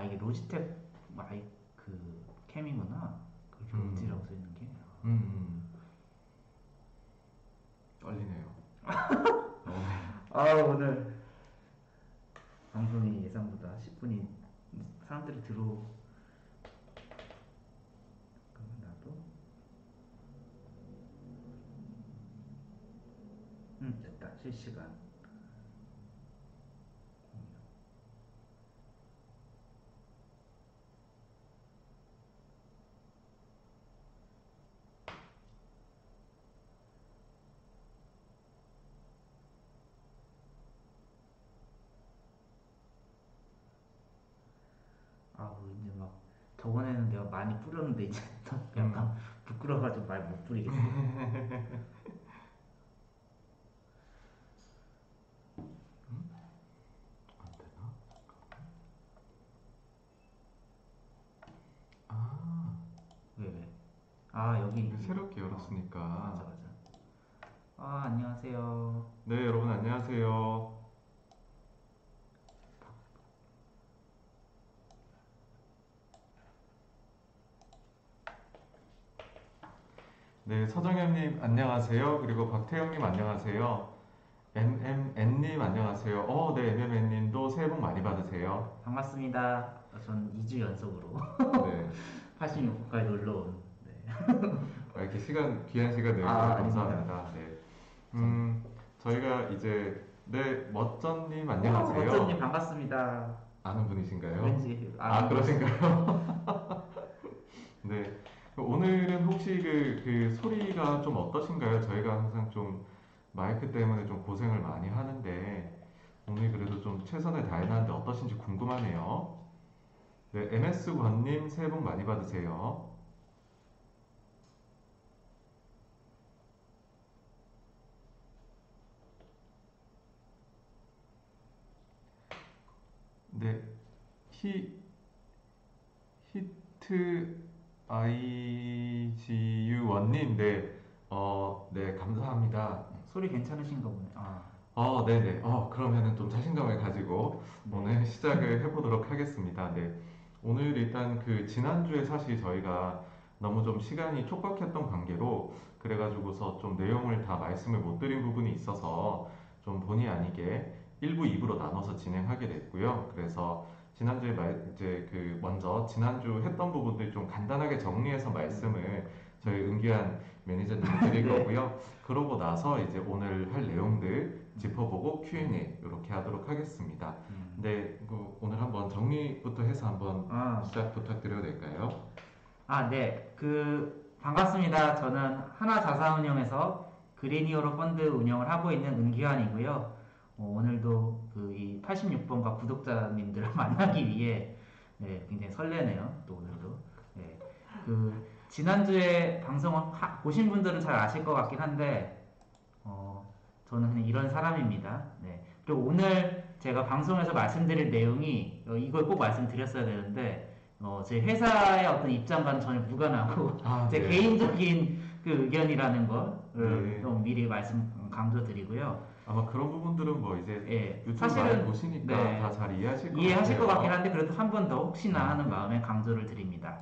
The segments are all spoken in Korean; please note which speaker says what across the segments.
Speaker 1: 아 이게 로지텍 마이크 캠이구나. 그렇게
Speaker 2: 음.
Speaker 1: 로지라고 써 있는 게.
Speaker 2: 음, 음. 떨리네요. 어,
Speaker 1: 아 오늘 방송이 예상보다 10분이 사람들이 들어. 그러면 나도. 음 됐다 실시간. 아우 이제 막 저번에는 내가 많이 뿌렸는데 이제 또 약간 부끄러워가지고 말 못 뿌리겠어.
Speaker 2: 안 되나? 아,
Speaker 1: 왜 왜? 아 여기
Speaker 2: 새롭게 열었으니까.
Speaker 1: 맞아 맞아. 아 안녕하세요.
Speaker 2: 네, 여러분 안녕하세요. 네, 서정현님 안녕하세요. 그리고 박태영님 안녕하세요. MMN님 안녕하세요. 어, 네, MMN님도 새해 복 많이 받으세요.
Speaker 1: 반갑습니다. 전 2주 연속으로
Speaker 2: 네,
Speaker 1: 86호까지 놀러 온. 네.
Speaker 2: 아, 이렇게 시간 귀한 시간 내주셔서
Speaker 1: 아,
Speaker 2: 감사합니다. 네, 음, 저희가 이제 네, 멋전님 안녕하세요.
Speaker 1: 어쩐님 반갑습니다.
Speaker 2: 아는 분이신가요?
Speaker 1: 왠지
Speaker 2: 아, 그러신가요? 네. 오늘은 혹시 그, 그 소리가 좀 어떠신가요? 저희가 항상 좀 마이크 때문에 좀 고생을 많이 하는데, 오늘 그래도 좀 최선을 다해놨는데 어떠신지 궁금하네요. 네, MS권님 새해 복 많이 받으세요. 네, 히, 히트 IGU 원님, 네, 어, 네, 감사합니다.
Speaker 1: 소리 괜찮으신가 보네. 아
Speaker 2: 어, 네네. 어, 그러면은 좀 자신감을 가지고
Speaker 1: 네.
Speaker 2: 오늘 시작을 해보도록 하겠습니다. 네. 오늘 일단 그 지난주에 사실 저희가 너무 좀 시간이 촉박했던 관계로 그래가지고서 좀 내용을 다 말씀을 못 드린 부분이 있어서 좀 본의 아니게 1부, 2부로 나눠서 진행하게 됐고요. 그래서 지난주에 말, 이제 그 먼저 지난주 했던 부분들 좀 간단하게 정리해서 말씀을 저희 은기한 매니저님 드릴
Speaker 1: 네.
Speaker 2: 거고요. 그러고 나서 이제 오늘 할 내용들 짚어보고 Q&A 이렇게 하도록 하겠습니다.
Speaker 1: 음.
Speaker 2: 네, 그 오늘 한번 정리부터 해서 한번
Speaker 1: 아.
Speaker 2: 시작 부탁드려도 될까요?
Speaker 1: 아, 네. 그, 반갑습니다. 저는 하나자산운용에서 그린이어로 펀드 운영을 하고 있는 은기환이고요. 어, 오늘도 그 이 86번가 구독자님들을 만나기 위해 네, 굉장히 설레네요. 또 오늘도. 네. 그, 지난주에 방송을 하- 보신 분들은 잘 아실 것 같긴 한데, 어, 저는 그냥 이런 사람입니다. 네. 그리고 오늘 제가 방송에서 말씀드릴 내용이, 어, 이걸 꼭 말씀드렸어야 되는데, 어, 제 회사의 어떤 입장과는 전혀 무관하고,
Speaker 2: 아,
Speaker 1: 제
Speaker 2: 네.
Speaker 1: 개인적인 그 의견이라는 거를
Speaker 2: 네.
Speaker 1: 좀 미리 말씀 강조드리고요.
Speaker 2: 아마 그런 부분들은 뭐 이제
Speaker 1: 예,
Speaker 2: 유튜브
Speaker 1: 사실은
Speaker 2: 많이 보시니까
Speaker 1: 네.
Speaker 2: 다 잘 이해하실 것
Speaker 1: 이해하실 것
Speaker 2: 같아요.
Speaker 1: 같긴 한데 그래도 한 번 더 혹시나 하는 마음에 강조를 드립니다.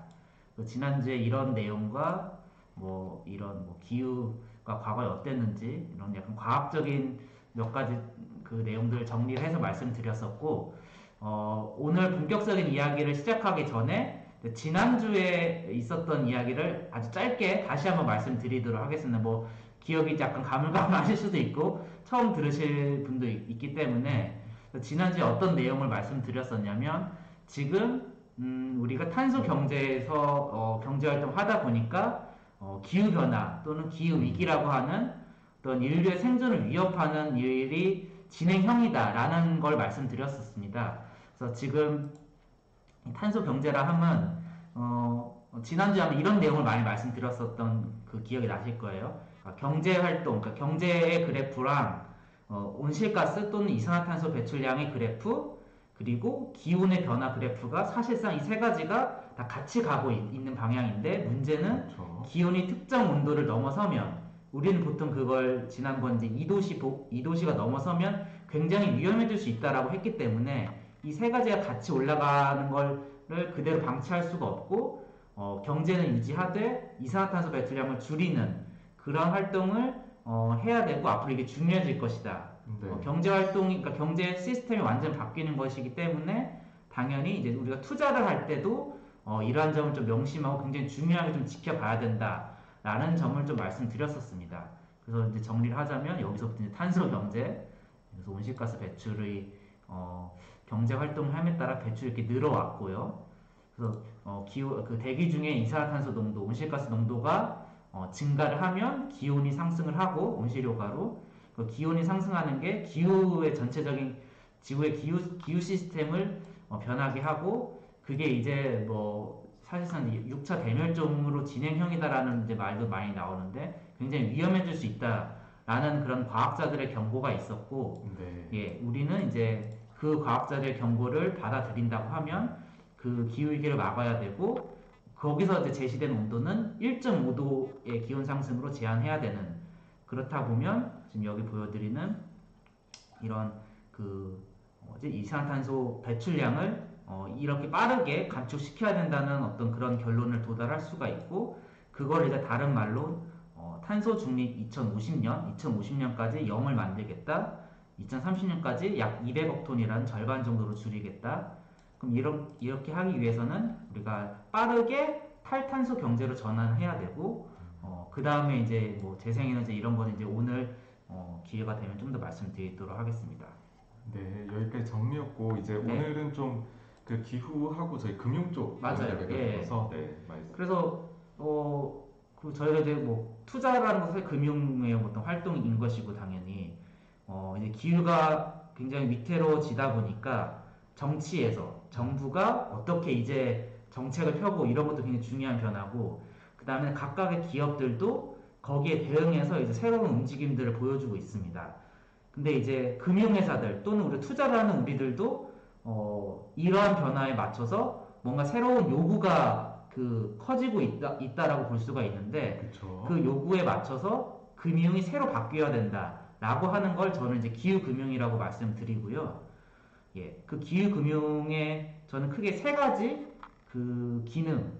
Speaker 1: 그 지난주에 이런 내용과 뭐 이런 뭐 기후가 과거에 어땠는지 이런 약간 과학적인 몇 가지 그 내용들을 정리를 해서 말씀드렸었고 어, 오늘 본격적인 이야기를 시작하기 전에 지난주에 있었던 이야기를 아주 짧게 다시 한번 말씀드리도록 하겠습니다. 뭐 기억이 약간 가물가물하실 수도 있고 처음 들으실 분도 있- 있기 때문에 지난주에 어떤 내용을 말씀드렸었냐면 지금 음, 우리가 탄소 경제에서 어, 경제 활동 하다 보니까 어, 기후 변화 또는 기후 위기라고 하는 어떤 인류의 생존을 위협하는 일이 진행형이다라는 걸 말씀드렸었습니다. 그래서 지금 이 탄소 경제라 함은 어, 지난주에 아마 이런 내용을 많이 말씀드렸었던 그 기억이 나실 거예요. 그러니까 경제 활동, 그러니까 경제의 그래프랑 어, 온실가스 또는 이산화탄소 배출량의 그래프 그리고 기온의 변화 그래프가 사실상 이 세 가지가 다 같이 가고 있, 는 방향인데 문제는
Speaker 2: 그렇죠.
Speaker 1: 기온이 특정 온도를 넘어서면 우리는 보통 그걸 지난번 이제 2도시, 2도시가 넘어서면 굉장히 위험해질 수 있다라고 했기 때문에 이 세 가지가 같이 올라가는 거를 그대로 방치할 수가 없고 어, 경제는 유지하되 이산화탄소 배출량을 줄이는 그런 활동을 어, 해야 되고 앞으로 이게 중요해질 것이다.
Speaker 2: 네.
Speaker 1: 어, 경제 활동이 그러니까 경제 시스템이 완전 바뀌는 것이기 때문에 당연히 이제 우리가 투자를 할 때도 어, 이러한 점을 좀 명심하고 굉장히 중요하게 좀 지켜봐야 된다라는 점을 좀 말씀드렸었습니다. 그래서 이제 정리를 하자면 여기서부터 이제 탄소 경제, 그래서 온실가스 배출의 어, 경제 활동을 함에 따라 배출이 이렇게 늘어왔고요. 그래서 어, 기후 그 대기 중에 이산화탄소 농도, 온실가스 농도가 어, 증가를 하면 기온이 상승을 하고 온실효과로 그 기온이 상승하는 게 기후의 전체적인 지구의 기후 기후 시스템을 어, 변하게 하고 그게 이제 뭐 사실상 6차 대멸종으로 진행형이다라는 이제 말도 많이 나오는데 굉장히 위험해질 수 있다라는 그런 과학자들의 경고가 있었고
Speaker 2: 네.
Speaker 1: 예, 우리는 이제 그 과학자들의 경고를 받아들인다고 하면 그 기후 위기를 막아야 되고 거기서 이제 제시된 온도는 1.5도의 기온 상승으로 제한해야 되는 그렇다 보면 지금 여기 보여드리는 이런 그 뭐지 이산화탄소 배출량을 어, 이렇게 빠르게 감축시켜야 된다는 어떤 그런 결론을 도달할 수가 있고 그걸 이제 다른 말로 어, 탄소 중립 2050년 2050년까지 0을 만들겠다 2030년까지 약 200억 톤이라는 절반 정도로 줄이겠다. 그럼 이런, 이렇게 하기 위해서는 우리가 빠르게 탈탄소 경제로 전환해야 되고, 어, 그 다음에 이제 뭐 재생에너지 이런 거는 이제 오늘 어, 기회가 되면 좀 더 말씀드리도록 하겠습니다.
Speaker 2: 네, 여기까지 정리였고 이제
Speaker 1: 네.
Speaker 2: 오늘은 좀 그 기후하고 저희 금융 쪽
Speaker 1: 맞아요. 예.
Speaker 2: 들어서 네.
Speaker 1: 그래서 어, 그 저희가 이제 뭐 투자라는 것은 금융의 어떤 활동인 것이고 당연히 어, 이제 기후가 굉장히 위태로워지다 보니까 정치에서 정부가 어떻게 이제 정책을 펴고 이런 것도 굉장히 중요한 변화고 그 다음에 각각의 기업들도 거기에 대응해서 이제 새로운 움직임들을 보여주고 있습니다. 근데 이제 금융회사들 또는 우리 투자를 하는 우리들도 어, 이러한 변화에 맞춰서 뭔가 새로운 요구가 그 커지고 있다, 있다라고 볼 수가 있는데
Speaker 2: 그렇죠.
Speaker 1: 그 요구에 맞춰서 금융이 새로 바뀌어야 된다라고 하는 걸 저는 이제 기후 금융이라고 말씀드리고요. 예, 그 기후 금융에 저는 크게 세 가지 그 기능,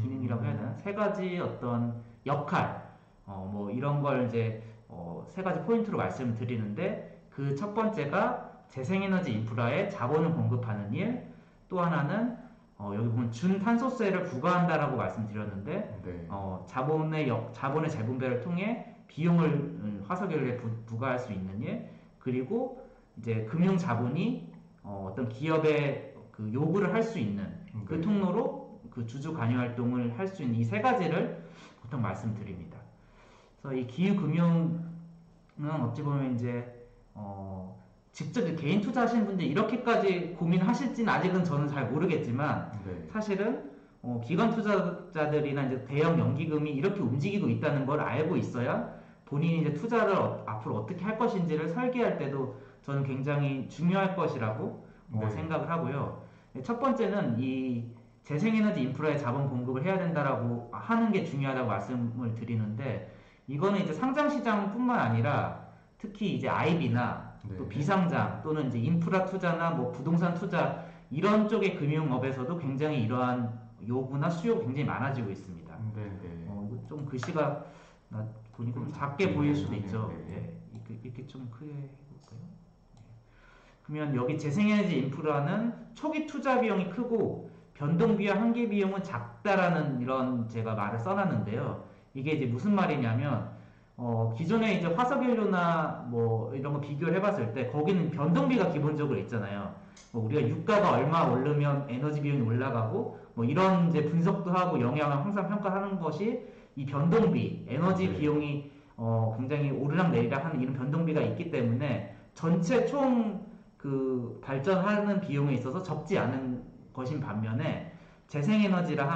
Speaker 1: 기능이라고 해야 되나? 세 가지 어떤 역할, 어, 뭐 이런 걸 이제 어, 세 가지 포인트로 말씀드리는데 그 첫 번째가 재생에너지 인프라에 자본을 공급하는 일, 또 하나는 어, 여기 보면 준탄소세를 부과한다라고 말씀드렸는데
Speaker 2: 네.
Speaker 1: 어, 자본의 역, 자본의 재분배를 통해 비용을 음, 화석연료에 부, 부과할 수 있는 일 그리고 이제 금융 자본이 어, 떤 기업의 그 요구를 할 수 있는 그
Speaker 2: 네.
Speaker 1: 통로로 그 주주 관여 활동을 할 수 있는 이 세 가지를 보통 말씀드립니다. 그래서 이 기후 금융은 어찌 보면 이제 어, 직접 개인 투자하시는 분들 이렇게까지 고민하실지는 아직은 저는 잘 모르겠지만
Speaker 2: 네.
Speaker 1: 사실은 어, 기관 투자자들이나 이제 대형 연기금이 이렇게 움직이고 있다는 걸 알고 있어야 본인이 이제 투자를 어- 앞으로 어떻게 할 것인지를 설계할 때도 저는 굉장히 중요할 것이라고 어,
Speaker 2: 네.
Speaker 1: 생각을 하고요. 네, 첫 번째는 이 재생에너지 인프라에 자본 공급을 해야 된다라고 하는 게 중요하다고 말씀을 드리는데 이거는 이제 상장 시장뿐만 아니라 특히 이제 IB나
Speaker 2: 네.
Speaker 1: 또 비상장 또는 이제 인프라 투자나 뭐 부동산 투자 이런 쪽의 금융업에서도 굉장히 이러한 요구나 수요가 굉장히 많아지고 있습니다.
Speaker 2: 네, 네.
Speaker 1: 어, 이거 좀 글씨가 나 보니까
Speaker 2: 좀좀
Speaker 1: 작게 보일 수도. 있죠.
Speaker 2: 네.
Speaker 1: 예, 이렇게, 이렇게 좀 크게. 그러면 여기 재생에너지 인프라는 초기 투자 비용이 크고 변동비와 한계 비용은 작다라는 이런 제가 말을 써놨는데요. 이게 이제 무슨 말이냐면 어, 기존에 이제 화석연료나 뭐 이런 거 비교를 해봤을 때 거기는 변동비가 기본적으로 있잖아요. 뭐 우리가 유가가 얼마 오르면 에너지 비용이 올라가고 뭐 이런 이제 분석도 하고 영향을 항상 평가하는 것이 이 변동비, 에너지
Speaker 2: 네.
Speaker 1: 비용이 어, 굉장히 오르락 내리락 하는 이런 변동비가 있기 때문에 전체 총 그 발전하는 비용에 있어서 적지 않은 것인 반면에 재생에너지라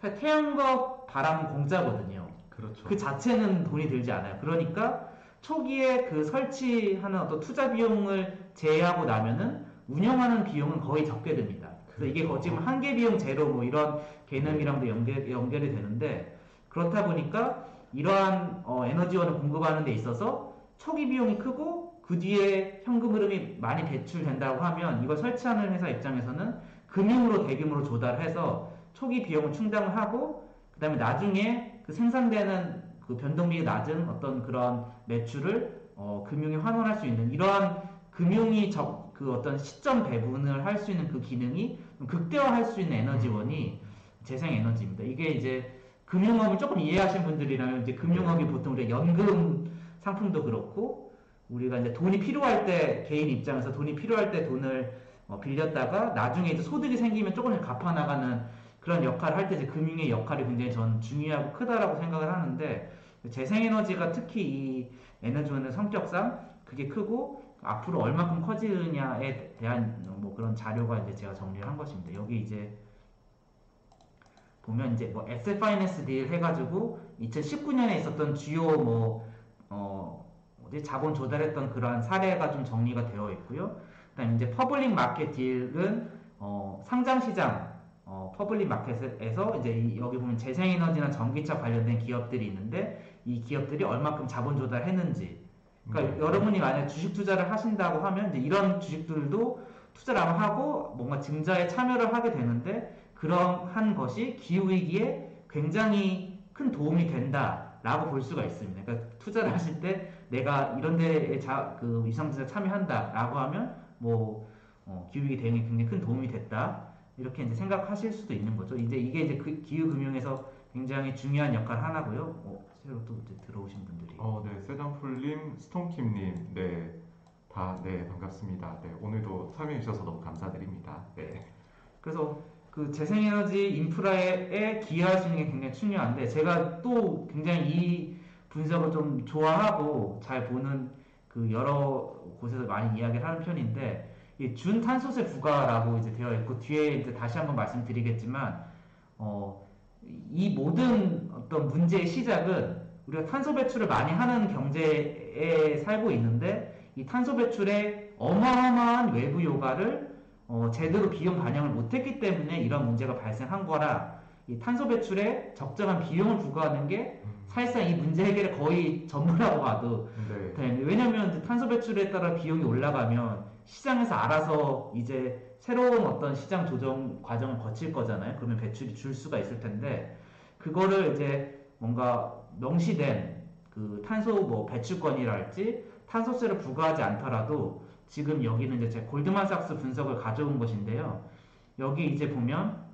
Speaker 1: 사실 태양과 바람은 공짜거든요.
Speaker 2: 그렇죠.
Speaker 1: 그 자체는 돈이 들지 않아요. 그러니까 초기에 그 설치하는 어떤 투자 비용을 제외하고 나면은 운영하는 비용은 거의 적게 듭니다. 그래서 이게
Speaker 2: 그렇죠.
Speaker 1: 지금 한계 비용 제로 뭐 이런 개념이랑도 연결, 연결이 되는데 그렇다 보니까 이러한 어, 에너지원을 공급하는 데 있어서 초기 비용이 크고 그 뒤에 현금 흐름이 많이 배출된다고 하면 이걸 설치하는 회사 입장에서는 금융으로 대규모로 조달해서 초기 비용을 충당을 하고 그 다음에 나중에 그 생산되는 그 변동비가 낮은 어떤 그런 매출을 어, 금융에 환원할 수 있는 이러한 금융이 적, 그 어떤 시점 배분을 할 수 있는 그 기능이 좀 극대화할 수 있는 에너지원이 재생 에너지입니다. 이게 이제 금융업을 조금 이해하신 분들이라면 이제 금융업이 보통 우리 연금 상품도 그렇고 우리가 이제 돈이 필요할 때 개인 입장에서 돈이 필요할 때 돈을 어, 빌렸다가 나중에 이제 소득이 생기면 조금씩 갚아 나가는 그런 역할을 할 때 이제 금융의 역할이 굉장히 전 중요하고 크다라고 생각을 하는데 재생에너지가 특히 이 에너지원의 성격상 그게 크고 앞으로 얼마큼 커지느냐에 대한 뭐 그런 자료가 이제 제가 정리를 한 것입니다. 여기 이제 보면 이제 뭐 asset finance deal 해가지고 2019년에 있었던 주요 뭐 어, 어디 자본 조달했던 그러한 사례가 좀 정리가 되어 있고요. 그다음 이제 public market deal은 어, 상장 시장 어, public market에서 이제 이- 여기 보면 재생에너지나 전기차 관련된 기업들이 있는데 이 기업들이 얼마큼 자본 조달했는지 그러니까
Speaker 2: 네.
Speaker 1: 여러분이 만약 주식 투자를 하신다고 하면 이제 이런 주식들도 투자를 하고 뭔가 증자에 참여를 하게 되는데 그러한 것이 기후 위기에 굉장히 큰 도움이 된다라고 볼 수가 있습니다. 그러니까 투자를 하실 때 내가 이런 데에 자, 그 위상투자 참여한다라고 하면 뭐 어, 기후 위기 대응에 굉장히 큰 도움이 됐다 이렇게 이제 생각하실 수도 있는 거죠. 이제 이게 이제 그 기후 금융에서 굉장히 중요한 역할 하나고요. 어, 새로 또 이제 들어오신 분들이
Speaker 2: 어, 네, 세잔풀님, 스톰킴님, 네, 다, 네, 반갑습니다. 네, 오늘도 참여해 주셔서 너무 감사드립니다. 네,
Speaker 1: 그래서 그 재생에너지 인프라에 기여할 수 있는 게 굉장히 중요한데 제가 또 굉장히 이 분석을 좀 좋아하고 잘 보는 그 여러 곳에서 많이 이야기를 하는 편인데 이 준탄소세 부과라고 이제 되어 있고 뒤에 이제 다시 한번 말씀드리겠지만 어, 이 모든 어떤 문제의 시작은 우리가 탄소 배출을 많이 하는 경제에 살고 있는데 이 탄소 배출의 어마어마한 외부 요가를 어, 제대로 비용 반영을 못했기 때문에 이런 문제가 발생한 거라 이 탄소 배출에 적정한 비용을 부과하는 게 사실상 이 문제 해결의 거의 전부라고 봐도
Speaker 2: 네,
Speaker 1: 되는데 왜냐하면 탄소 배출에 따라 비용이 올라가면 시장에서 알아서 이제 새로운 어떤 시장 조정 과정을 거칠 거잖아요. 그러면 배출이 줄 수가 있을 텐데 그거를 이제 뭔가 명시된 그 탄소 뭐 배출권이랄지 탄소세를 부과하지 않더라도 지금 여기는 이제 제 골드만삭스 분석을 가져온 것인데요. 여기 이제 보면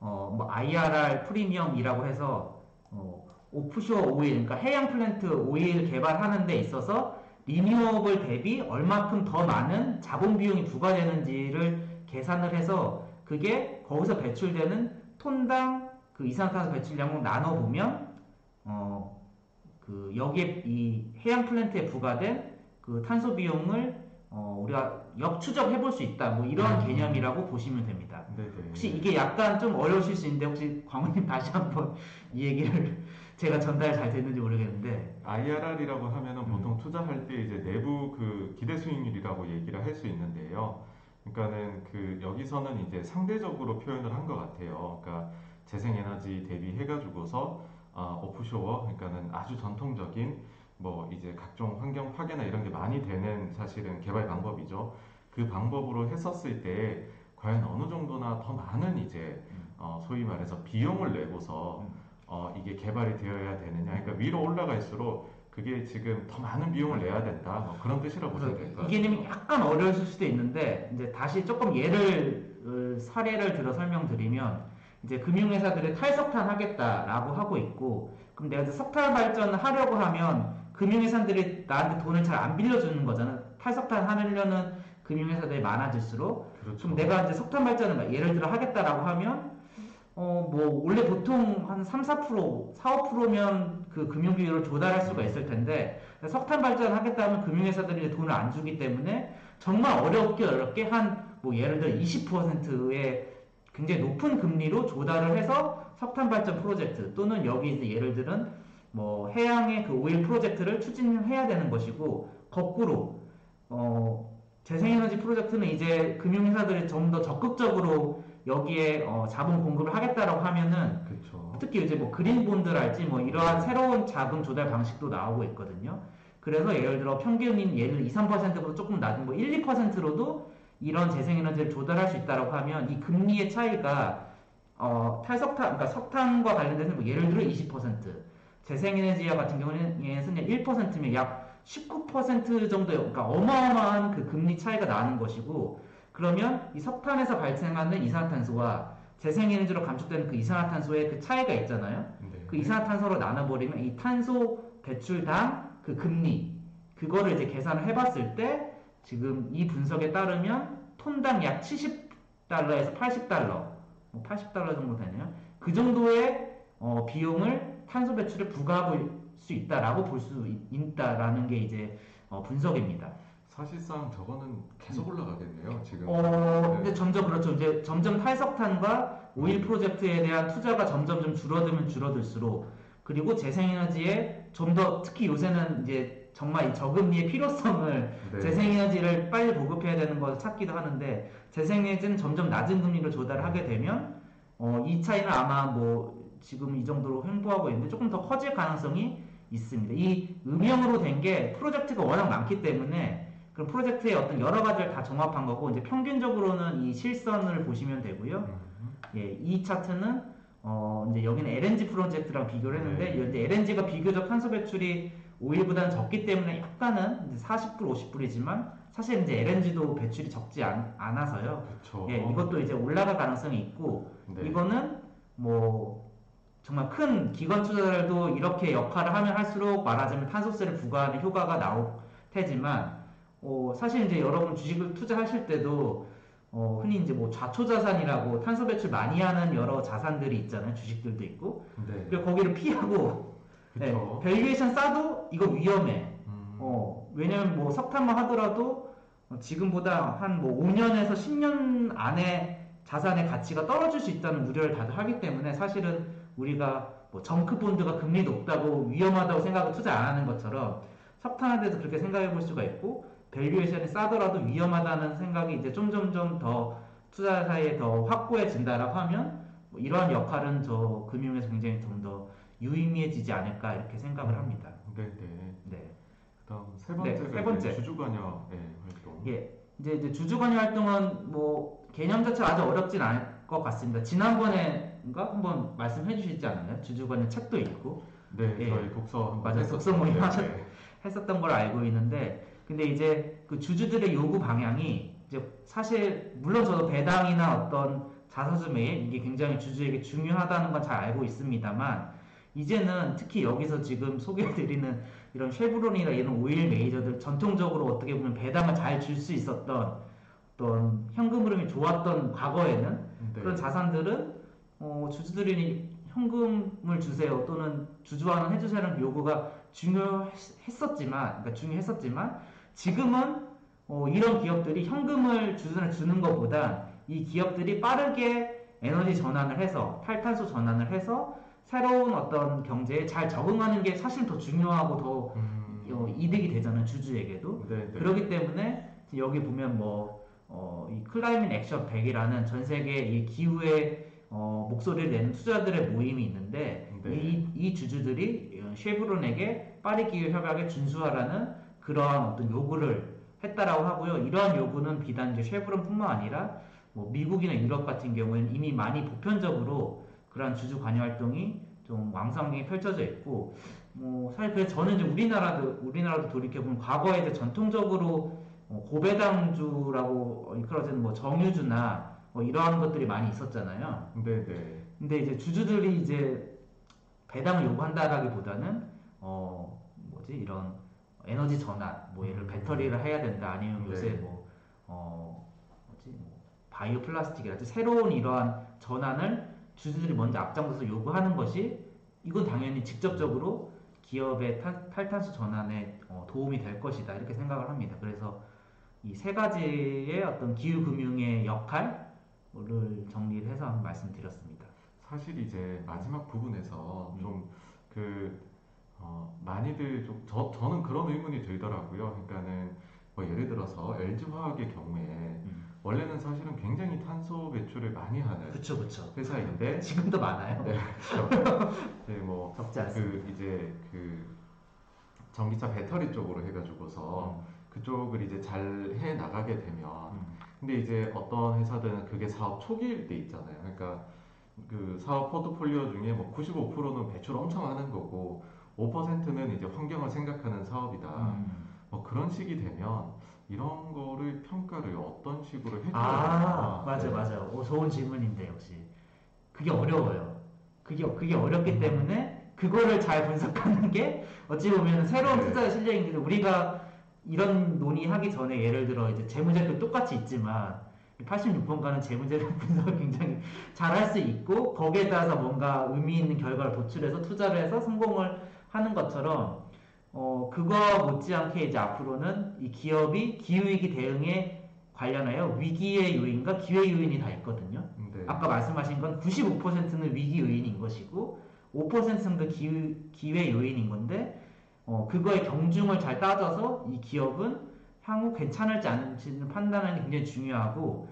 Speaker 1: 어 뭐 IRR 프리미엄이라고 해서 어 offshore oil 그러니까 해양 플랜트 오일 개발하는 데 있어서 renewable 대비 얼마큼 더 많은 자본 비용이 부과되는지를 계산을 해서 그게 거기서 배출되는 톤당 그 이산화탄소 배출량을 나눠 보면 어 그 여기에 이 해양 플랜트에 부과된 그 탄소 비용을 어 우리가 역추적 해 볼 수 있다 뭐 이런
Speaker 2: 음.
Speaker 1: 개념이라고 보시면 됩니다.
Speaker 2: 네, 네.
Speaker 1: 혹시 이게 약간 좀 어려우실 수 있는데 혹시 광호님 다시 한번 이 얘기를 제가 전달 잘 됐는지 모르겠는데
Speaker 2: IRR이라고 하면은
Speaker 1: 음.
Speaker 2: 보통 투자할 때 이제 내부 그 기대 수익률이라고 얘기를 할 수 있는데요. 그러니까는 그 여기서는 이제 상대적으로 표현을 한 것 같아요. 그러니까 재생에너지 대비해가지고서 아, 오프쇼어, 그러니까는 아주 전통적인 뭐 이제 각종 환경 파괴나 이런 게 많이 되는 사실은 개발 방법이죠. 그 방법으로 했었을 때 과연 어느 정도나 더 많은 이제
Speaker 1: 음.
Speaker 2: 어, 소위 말해서 비용을 내고서
Speaker 1: 음.
Speaker 2: 어, 이게 개발이 되어야 되느냐. 그러니까 위로 올라갈수록 그게 지금 더 많은 비용을 내야 된다. 뭐 그런 뜻이라고 보시면
Speaker 1: 될것이
Speaker 2: 같아요.
Speaker 1: 개념이 약간 어려우실 수도 있는데 이제 다시 조금 예를 어, 사례를 들어 설명드리면 이제 금융회사들이 탈석탄 하겠다라고 하고 있고 그럼 내가 이제 석탄 발전을 하려고 하면 금융회사들이 나한테 돈을 잘 안 빌려주는 거잖아. 탈석탄 하려는 금융회사들이 많아질수록
Speaker 2: 그렇죠.
Speaker 1: 그럼 내가 이제 석탄 발전을 막 예를 들어 하겠다라고 하면 어 뭐 원래 보통 한 3, 4% 4, 5%면 그 금융 비율을 조달할 수가 있을 텐데 석탄 발전 하겠다면 금융회사들이 돈을 안 주기 때문에 정말 어렵게 어렵게 한 뭐 예를 들어 20%의 굉장히 높은 금리로 조달을 해서 석탄 발전 프로젝트 또는 여기 이제 예를 들은 뭐 해양의 그 오일 프로젝트를 추진해야 되는 것이고 거꾸로 어 재생에너지 프로젝트는 이제 금융회사들이 좀 더 적극적으로 여기에 어, 자본 공급을 하겠다라고 하면은
Speaker 2: 그렇죠.
Speaker 1: 특히 이제 뭐 그린 본드랄지 뭐 이러한 새로운 자금 조달 방식도 나오고 있거든요. 그래서 예를 들어 평균인 예를 2, 3%보다 조금 낮은 뭐 1, 2%로도 이런 재생에너지를 조달할 수 있다라고 하면 이 금리의 차이가 어, 탈석탄, 그러니까 석탄과 관련돼서 뭐 예를 들어 20%, 재생에너지와 같은 경우는 1%면 약 19% 정도, 그러니까 어마어마한 그 금리 차이가 나는 것이고, 그러면 이 석탄에서 발생하는 이산화탄소와 재생에너지로 감축되는 그 이산화탄소의 그 차이가 있잖아요.
Speaker 2: 네.
Speaker 1: 그 이산화탄소로 나눠버리면 이 탄소 배출당 그 금리 그거를 이제 계산을 해봤을 때 지금 이 분석에 따르면 톤당 약 70달러에서 80달러, 뭐 80달러 정도 되네요. 그 정도의 어, 비용을 탄소 배출에 부과할 수 있다라고 볼 수 있다라는 게 이제 어, 분석입니다.
Speaker 2: 사실상 저거는 계속 올라가겠네요. 지금.
Speaker 1: 어,
Speaker 2: 네.
Speaker 1: 근데 점점 그렇죠. 이제 점점 탈석탄과 오일 프로젝트에 대한 투자가 점점 좀 줄어들면 줄어들수록 그리고 재생에너지에 좀 더 특히 요새는 이제 정말 이 저금리의 필요성을
Speaker 2: 네.
Speaker 1: 재생에너지를 빨리 보급해야 되는 것을 찾기도 하는데 재생에너지는 점점 낮은 금리로 조달하게 되면 어, 이 차이는 아마 뭐 지금 이 정도로 횡보하고 있는데 조금 더 커질 가능성이 있습니다. 이 음영으로 된 게 프로젝트가 워낙 많기 때문에 그런 프로젝트의 어떤 여러 가지를 다 종합한 거고 이제 평균적으로는 이 실선을 보시면 되고요.
Speaker 2: 음.
Speaker 1: 예, 이 차트는 어 이제 여기는 LNG 프로젝트랑 비교를 했는데
Speaker 2: 네.
Speaker 1: 이제 LNG가 비교적 탄소 배출이 오일보다는 적기 때문에 약간은 이제 40불, 50불이지만 사실 이제 LNG도 배출이 적지 않.
Speaker 2: 그렇죠.
Speaker 1: 예, 이것도 이제 올라갈 가능성이 있고
Speaker 2: 네.
Speaker 1: 이거는 뭐 정말 큰 기관 투자자들도 이렇게 역할을 하면 할수록 말하자면 탄소세를 부과하는 효과가 나올 테지만 어, 사실 이제 여러분 주식을 투자하실 때도 어, 흔히 이제 뭐 좌초 자산이라고 탄소 배출 많이 하는 여러 자산들이 있잖아요. 주식들도 있고.
Speaker 2: 네.
Speaker 1: 그리고 거기를 피하고 네. valuation 싸도 이거 위험해.
Speaker 2: 음.
Speaker 1: 어, 왜냐면 뭐 석탄만 하더라도 어, 지금보다 한 뭐 5년에서 10년 안에 자산의 가치가 떨어질 수 있다는 우려를 다들 하기 때문에 사실은 우리가 뭐 정크 본드가 금리 높다고 위험하다고 생각하고 투자 안 하는 것처럼 석탄에 대해서 그렇게 생각해 볼 수가 있고 valuation이 싸더라도 위험하다는 생각이 이제 점점점 더 투자 사이에 더 확고해진다라고 하면 뭐 이러한 역할은 저 금융에서 굉장히 좀 더 유의미해지지 않을까 이렇게 생각을 합니다.
Speaker 2: 네, 네.
Speaker 1: 네.
Speaker 2: 그다음 세
Speaker 1: 네,
Speaker 2: 번째가
Speaker 1: 세 번째.
Speaker 2: 주주관여 예, 활동.
Speaker 1: 예, 이제, 이제 주주관여 활동은 뭐 개념 자체가 아주 어렵진 않을 것 같습니다. 지난번에 인가 한번 말씀해 주시지 않았나요? 주주관여 책도 있고
Speaker 2: 네,
Speaker 1: 예.
Speaker 2: 저희 독서. 했었죠.
Speaker 1: 독서 모임
Speaker 2: 네,
Speaker 1: 하셨-
Speaker 2: 네.
Speaker 1: 했었던 걸 알고 있는데 근데 이제 그 주주들의 요구 방향이 이제 사실 물론 저도 배당이나 어떤 자사주 매입 이게 굉장히 주주에게 중요하다는 건 잘 알고 있습니다만 이제는 특히 여기서 지금 소개해드리는 이런 쉐브론이나 이런 오일 메이저들 전통적으로 어떻게 보면 배당을 잘 줄 수 있었던 어떤 현금 흐름이 좋았던 과거에는
Speaker 2: 네.
Speaker 1: 그런 자산들은 어, 주주들이 현금을 주세요 또는 주주환원 해주세요라는 요구가 중요했었지만 그러니까 중요했었지만 지금은 어, 이런 기업들이 현금을 주주한테 주는 것보다 이 기업들이 빠르게 에너지 전환을 해서 탈탄소 전환을 해서 새로운 어떤 경제에 잘 적응하는 게 사실 더 중요하고 더
Speaker 2: 음.
Speaker 1: 어, 이득이 되잖아요 주주에게도
Speaker 2: 네, 네.
Speaker 1: 그렇기 때문에 여기 보면 뭐, 어, 이 클라이밍 액션 100이라는 전 세계 이 기후에 어, 목소리를 내는 투자들의 모임이 있는데
Speaker 2: 네.
Speaker 1: 이, 이 주주들이 어, 쉐브론에게 파리 기후 협약에 준수하라는 그러한 어떤 요구를 했다라고 하고요. 이러한 요구는 비단 이제 쉐브론뿐만 아니라 뭐 미국이나 유럽 같은 경우에는 이미 많이 보편적으로 그러한 주주 관여 활동이 좀 왕성하게 펼쳐져 있고 뭐 사실 그래서 저는 이제 우리나라도 우리나라도 돌이켜 보면 과거에 이제 전통적으로 어, 고배당주라고 이끌어지는 뭐 정유주나 뭐 이러한 것들이 많이 있었잖아요.
Speaker 2: 네, 네.
Speaker 1: 근데 이제 주주들이 이제 배당을 요구한다라기보다는 어 뭐지 이런 에너지 전환 뭐 예를
Speaker 2: 음.
Speaker 1: 배터리를 해야 된다 아니면
Speaker 2: 네.
Speaker 1: 요새 뭐어 뭐지 뭐 바이오 플라스틱이라든지 새로운 이러한 전환을 주주들이 먼저 앞장서서 요구하는 것이 이건 당연히 직접적으로 기업의 탈, 탈탄소 전환에 어, 도움이 될 것이다 이렇게 생각을 합니다. 그래서 이 세 가지의 어떤 기후 금융의 역할 을 정리를 해서 한번 말씀드렸습니다.
Speaker 2: 사실 이제 마지막 부분에서
Speaker 1: 음.
Speaker 2: 좀그 어, 많이들 좀 저, 저는 그런 의문이 들더라고요. 그러니까는 뭐 예를 들어서 LG 화학의 경우에
Speaker 1: 음.
Speaker 2: 원래는 사실은 굉장히 탄소 배출을 많이 하는
Speaker 1: 그쵸 그쵸.
Speaker 2: 회사인데
Speaker 1: 지금도 많아요.
Speaker 2: 네, 그렇죠. 이제 뭐
Speaker 1: 적지 않습니다.
Speaker 2: 그 이제 그 전기차 배터리 쪽으로 해가지고서
Speaker 1: 음.
Speaker 2: 그쪽을 이제 잘 해 나가게 되면
Speaker 1: 음.
Speaker 2: 근데 이제 어떤 회사들은 그게 사업 초기일 때 있잖아요. 그러니까 그 사업 포트폴리오 중에 뭐 95%는 배출 엄청 하는 거고 5%는 이제 환경을 생각하는 사업이다.
Speaker 1: 음.
Speaker 2: 뭐 그런 식이 되면 이런 거를 평가를 어떤 식으로 해줘야
Speaker 1: 아? 맞아,
Speaker 2: 네.
Speaker 1: 맞아. 오, 좋은 질문인데, 역시. 그게 어려워요. 그게, 그게 어렵기 때문에, 그거를 잘 분석하는 게, 어찌 보면 새로운
Speaker 2: 네.
Speaker 1: 투자의 실력인데, 우리가 이런 논의하기 전에 예를 들어, 이제 재무제표 똑같이 있지만, 86번가는 재무제표 분석을 굉장히 잘 할 수 있고, 거기에 따라서 뭔가 의미 있는 결과를 도출해서 투자를 해서 성공을 하는 것처럼, 어, 그거 못지않게 이제 앞으로는 이 기업이 기후위기 대응에 관련하여 위기의 요인과 기회 요인이 다 있거든요.
Speaker 2: 네.
Speaker 1: 아까 말씀하신 건 95%는 위기 요인인 것이고 5%는 그 기후, 기회 요인인 건데 어, 그거의 경중을 잘 따져서 이 기업은 향후 괜찮을지 않을지를 판단하는 게 굉장히 중요하고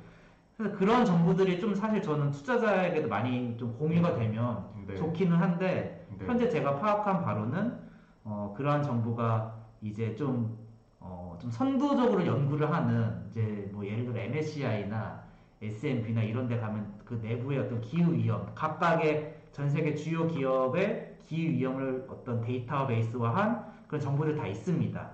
Speaker 1: 그래서 그런 정보들이 좀 사실 저는 투자자에게도 많이 좀 공유가 되면
Speaker 2: 네.
Speaker 1: 좋기는 한데
Speaker 2: 네.
Speaker 1: 현재 제가 파악한 바로는 어, 그러한 정보가 이제 좀, 어, 좀 선도적으로 연구를 하는 이제 뭐 예를 들어 MSCI나 S&P나 이런 데 가면 그 내부의 어떤 기후 위험, 각각의 전 세계 주요 기업의 기후 위험을 어떤 데이터 베이스화한 그런 정보들 다 있습니다.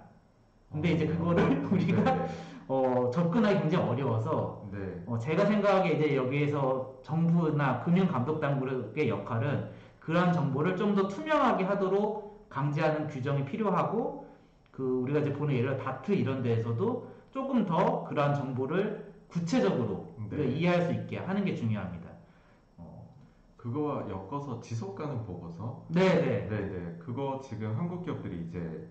Speaker 1: 근데 이제 그거를 우리가
Speaker 2: 네.
Speaker 1: 어, 접근하기 굉장히 어려워서
Speaker 2: 네.
Speaker 1: 어, 제가 생각하기에 이제 여기에서 정부나 금융감독당국의 역할은 그러한 정보를 좀 더 투명하게 하도록 강제하는 규정이 필요하고 그 우리가 이제 보는 예를 들어 다트 이런 데에서도 조금 더 그러한 정보를 구체적으로
Speaker 2: 네.
Speaker 1: 이해할 수 있게 하는 게 중요합니다. 어,
Speaker 2: 그거와 엮어서 지속 가능 보고서
Speaker 1: 네네.
Speaker 2: 네네 그거 지금 한국 기업들이 이제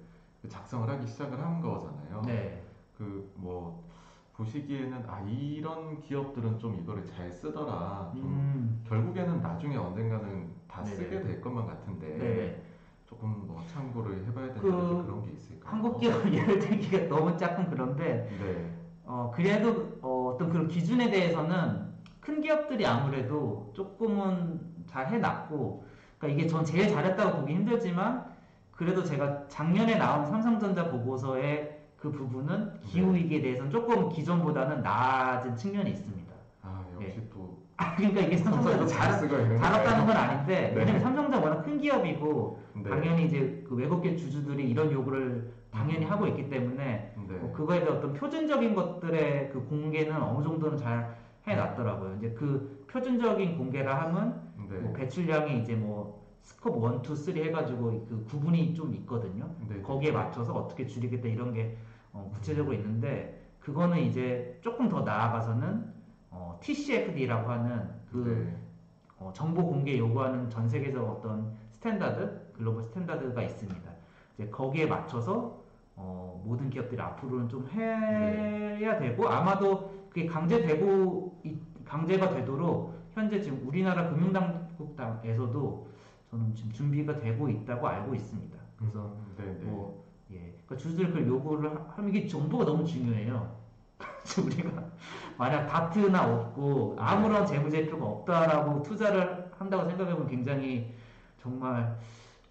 Speaker 2: 작성을 하기 시작을 한 거잖아요.
Speaker 1: 네.
Speaker 2: 그 뭐 보시기에는 아 이런 기업들은 좀 이거를 잘 쓰더라. 좀
Speaker 1: 음,
Speaker 2: 결국에는 나중에 언젠가는 다
Speaker 1: 네네.
Speaker 2: 쓰게 될 것만 같은데
Speaker 1: 네.
Speaker 2: 조금 뭐 참고를 해봐야 되는
Speaker 1: 그
Speaker 2: 그런 게 있을까요?
Speaker 1: 한국 기업 예를 들기가 너무 조금 그런데
Speaker 2: 네.
Speaker 1: 어, 그래도 어, 떤 그런 기준에 대해서는 큰 기업들이 아무래도 조금은 잘 해놨고, 그러니까 이게 전 제일 잘했다고 보기 힘들지만, 그래도 제가 작년에 나온 삼성전자 보고서의 그 부분은 기후 위기에 대해서는 조금 기존보다는 나아진 측면이 있습니다.
Speaker 2: 아 역시 또
Speaker 1: 그러니까 이게 삼성전자 잘, 잘했다는 건 아닌데,
Speaker 2: 네.
Speaker 1: 왜냐면 삼성전자 워낙 큰 기업이고,
Speaker 2: 네.
Speaker 1: 당연히 이제 그 외국계 주주들이 이런 요구를 당연히 하고 있기 때문에,
Speaker 2: 네.
Speaker 1: 뭐 그거에 대한 어떤 표준적인 것들의 그 공개는 어느 정도는 잘 해놨더라고요. 이제 그 표준적인 공개라 하면
Speaker 2: 네.
Speaker 1: 뭐 배출량이 이제 뭐 scope 1, 2, 3 해가지고 그 구분이 좀 있거든요.
Speaker 2: 네.
Speaker 1: 거기에 맞춰서 어떻게 줄이겠다 이런 게 어, 구체적으로 있는데 그거는 이제 조금 더 나아가서는 어, TCFD라고 하는 그
Speaker 2: 네.
Speaker 1: 어, 정보 공개 요구하는 전 세계적 어떤 standard, 글로벌 standard가 있습니다. 이제 거기에 맞춰서 어, 모든 기업들이 앞으로는 좀 해야 되고 아마도 그게 강제되고 이- 강제가 되도록 현재 지금 우리나라 금융당국에서도 저는 지금 준비가 되고 있다고 알고 있습니다. 그래서
Speaker 2: 네, 네.
Speaker 1: 뭐 예, 그러니까 주주들 그 요구를 하- 하면 이게 정보가 너무 중요해요. 그래서 우리가 만약 다트나 없고 아무런 재무제표가 없다라고 투자를 한다고 생각해보면 굉장히 정말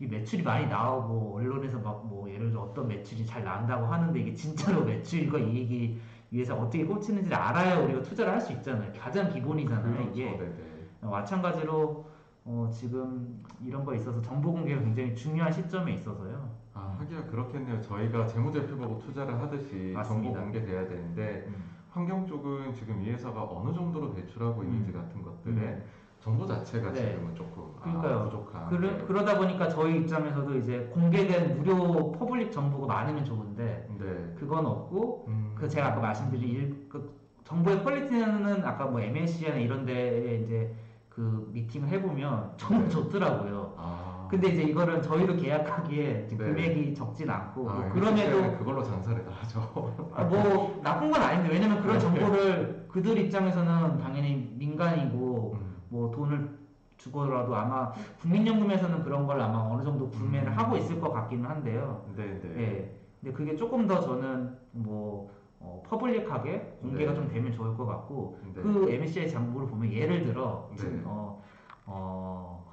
Speaker 1: 이 매출이 많이 나오고 언론에서 막 뭐 예를 들어 어떤 매출이 잘 나온다고 하는데 이게 진짜로 매출과 이익이 위해서 어떻게 꽂히는지를 알아야 우리가 투자를 할 수 있잖아요. 가장 기본이잖아요.
Speaker 2: 그렇죠.
Speaker 1: 이게
Speaker 2: 네, 네.
Speaker 1: 마찬가지로 어, 지금 이런 거에 있어서 정보 공개가 굉장히 중요한 시점에 있어서요.
Speaker 2: 아, 하기야 그렇겠네요. 저희가 재무제표 보고 투자를 하듯이 정보
Speaker 1: 맞습니다.
Speaker 2: 공개돼야 되는데
Speaker 1: 음.
Speaker 2: 환경 쪽은 지금 이 회사가 어느 정도로 배출하고 있는지 같은 것들에 정보 자체가
Speaker 1: 네.
Speaker 2: 지금은 조금 아,
Speaker 1: 그러니까요.
Speaker 2: 부족한.
Speaker 1: 그러,
Speaker 2: 네.
Speaker 1: 그러다 보니까 저희 입장에서도 이제 공개된 무료 public 정보가 많으면 좋은데
Speaker 2: 네.
Speaker 1: 그건 없고
Speaker 2: 음,
Speaker 1: 그 제가 아까 말씀드린 일, 그 정보의 퀄리티는 아까 뭐 MNC나 이런 데에 이제 그 미팅을 해보면 정말
Speaker 2: 네.
Speaker 1: 좋더라고요.
Speaker 2: 아,
Speaker 1: 근데 이제 이거는 저희도 계약하기에
Speaker 2: 네.
Speaker 1: 금액이 적진 않고
Speaker 2: 아,
Speaker 1: 뭐
Speaker 2: 그럼에도 그걸로 장사를 다 하죠.
Speaker 1: 아, 뭐 나쁜 건 아닌데 왜냐면 그런
Speaker 2: 네.
Speaker 1: 정보를 그들 입장에서는 당연히 민간이고
Speaker 2: 음,
Speaker 1: 뭐 돈을 주고라도 아마 국민연금에서는 그런 걸 아마 어느 정도 구매를
Speaker 2: 음.
Speaker 1: 하고 있을 것 같기는 한데요.
Speaker 2: 네, 네.
Speaker 1: 예. 근데 그게 조금 더 저는 뭐 어, 퍼블릭하게 공개가
Speaker 2: 네.
Speaker 1: 좀 되면 좋을 것 같고
Speaker 2: 네.
Speaker 1: 그 MSCI 정보를 보면 예를 들어
Speaker 2: 네.
Speaker 1: 어, 어,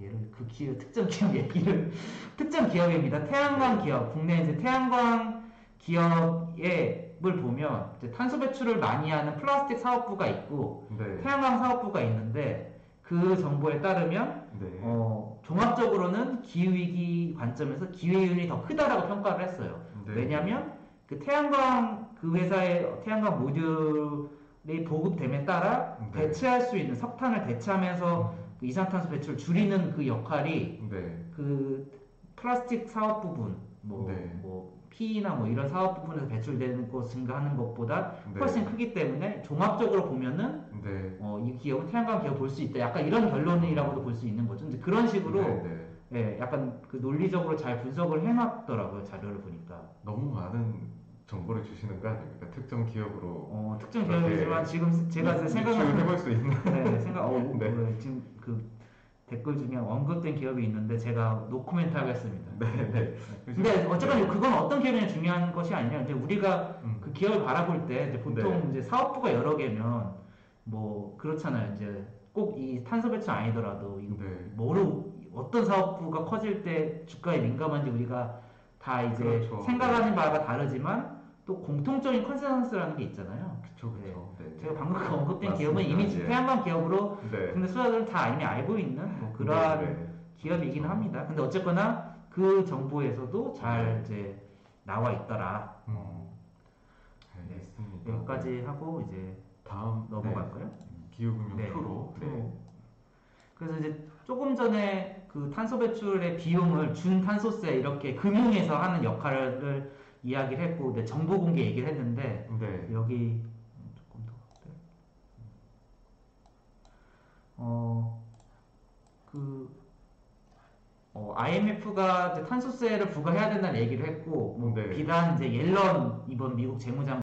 Speaker 1: 얘를 그 기업 특정 기업 얘기를 특정 기업입니다. 태양광 기업 국내 이제 태양광 기업 을 보면 탄소 배출을 많이 하는 플라스틱 사업부가 있고
Speaker 2: 네.
Speaker 1: 태양광 사업부가 있는데 그 정보에 따르면
Speaker 2: 네.
Speaker 1: 어, 종합적으로는 기후위기 관점에서 기회율이 더 크다라고 평가를 했어요.
Speaker 2: 네.
Speaker 1: 왜냐하면 그 태양광 그 회사의 태양광 모듈이 보급됨에 따라
Speaker 2: 네.
Speaker 1: 대체할 수 있는 석탄을 대체하면서 그 이산탄소 배출을 줄이는 그 역할이
Speaker 2: 네.
Speaker 1: 그 플라스틱 사업 부분 뭐,
Speaker 2: 네.
Speaker 1: 뭐 P나 뭐 이런 사업 부분에서 배출되는 것 증가하는 것보다
Speaker 2: 네.
Speaker 1: 훨씬 크기 때문에 종합적으로 보면은
Speaker 2: 네.
Speaker 1: 어, 이 기업은 태양광 기업 볼 수 있다. 약간 이런 결론이라고도 볼 수 있는 거죠. 이제 그런 식으로
Speaker 2: 네, 네.
Speaker 1: 예, 약간 그 논리적으로 잘 분석을 해놨더라고요. 자료를 보니까.
Speaker 2: 너무 많은 정보를 주시는 거 아닙니까? 특정 기업으로
Speaker 1: 어, 특정 기업이지만 지금 제가 생각나는
Speaker 2: 해볼 수 있는
Speaker 1: 네, 생각 어,
Speaker 2: 네.
Speaker 1: 그 지금 그 댓글 중에 언급된 기업이 있는데 제가 노코멘트 하겠습니다.
Speaker 2: 네, 네.
Speaker 1: 근데 어쨌건 그건 어떤 기업이냐 중요한 것이 아니라 이제 우리가
Speaker 2: 음.
Speaker 1: 그 기업을 바라볼 때 이제 보통
Speaker 2: 네.
Speaker 1: 이제 사업부가 여러 개면 뭐 그렇잖아요. 이제 꼭 이 탄소 배출 아니더라도 이거
Speaker 2: 네.
Speaker 1: 뭐로 어떤 사업부가 커질 때 주가에 민감한지 우리가 다 이제
Speaker 2: 그렇죠.
Speaker 1: 생각하는 바가 다르지만 또 공통적인 컨센서스라는 게 있잖아요.
Speaker 2: 그쵸, 그쵸. 네.
Speaker 1: 제가 방금 그 언급된. 기업은 이미
Speaker 2: 예.
Speaker 1: 태양광 기업으로
Speaker 2: 네.
Speaker 1: 국내 수요자들은 다 이미 알고 있는 뭐 그러한
Speaker 2: 네, 네.
Speaker 1: 기업이긴
Speaker 2: 그렇죠.
Speaker 1: 합니다. 근데 어쨌거나 그 정보에서도 잘
Speaker 2: 네.
Speaker 1: 이제 나와 있더라.
Speaker 2: 음.
Speaker 1: 어,
Speaker 2: 알겠습니다.
Speaker 1: 여기까지 하고 이제
Speaker 2: 다음
Speaker 1: 넘어갈까요?
Speaker 2: 네. 기후금융
Speaker 1: 네.
Speaker 2: 프로. 네.
Speaker 1: 그래서 이제 조금 전에 그 탄소 배출의 비용을 준 탄소세 이렇게 금융에서 하는 역할을 이야기를 했고 이제 정보 공개 얘기를 했는데
Speaker 2: 네.
Speaker 1: 여기 조금 더 갈게요. 어, 그 어, IMF가 이제 탄소세를 부과해야 된다는 얘기를 했고 뭐
Speaker 2: 네.
Speaker 1: 비단 이제 옐런 이번 미국 재무장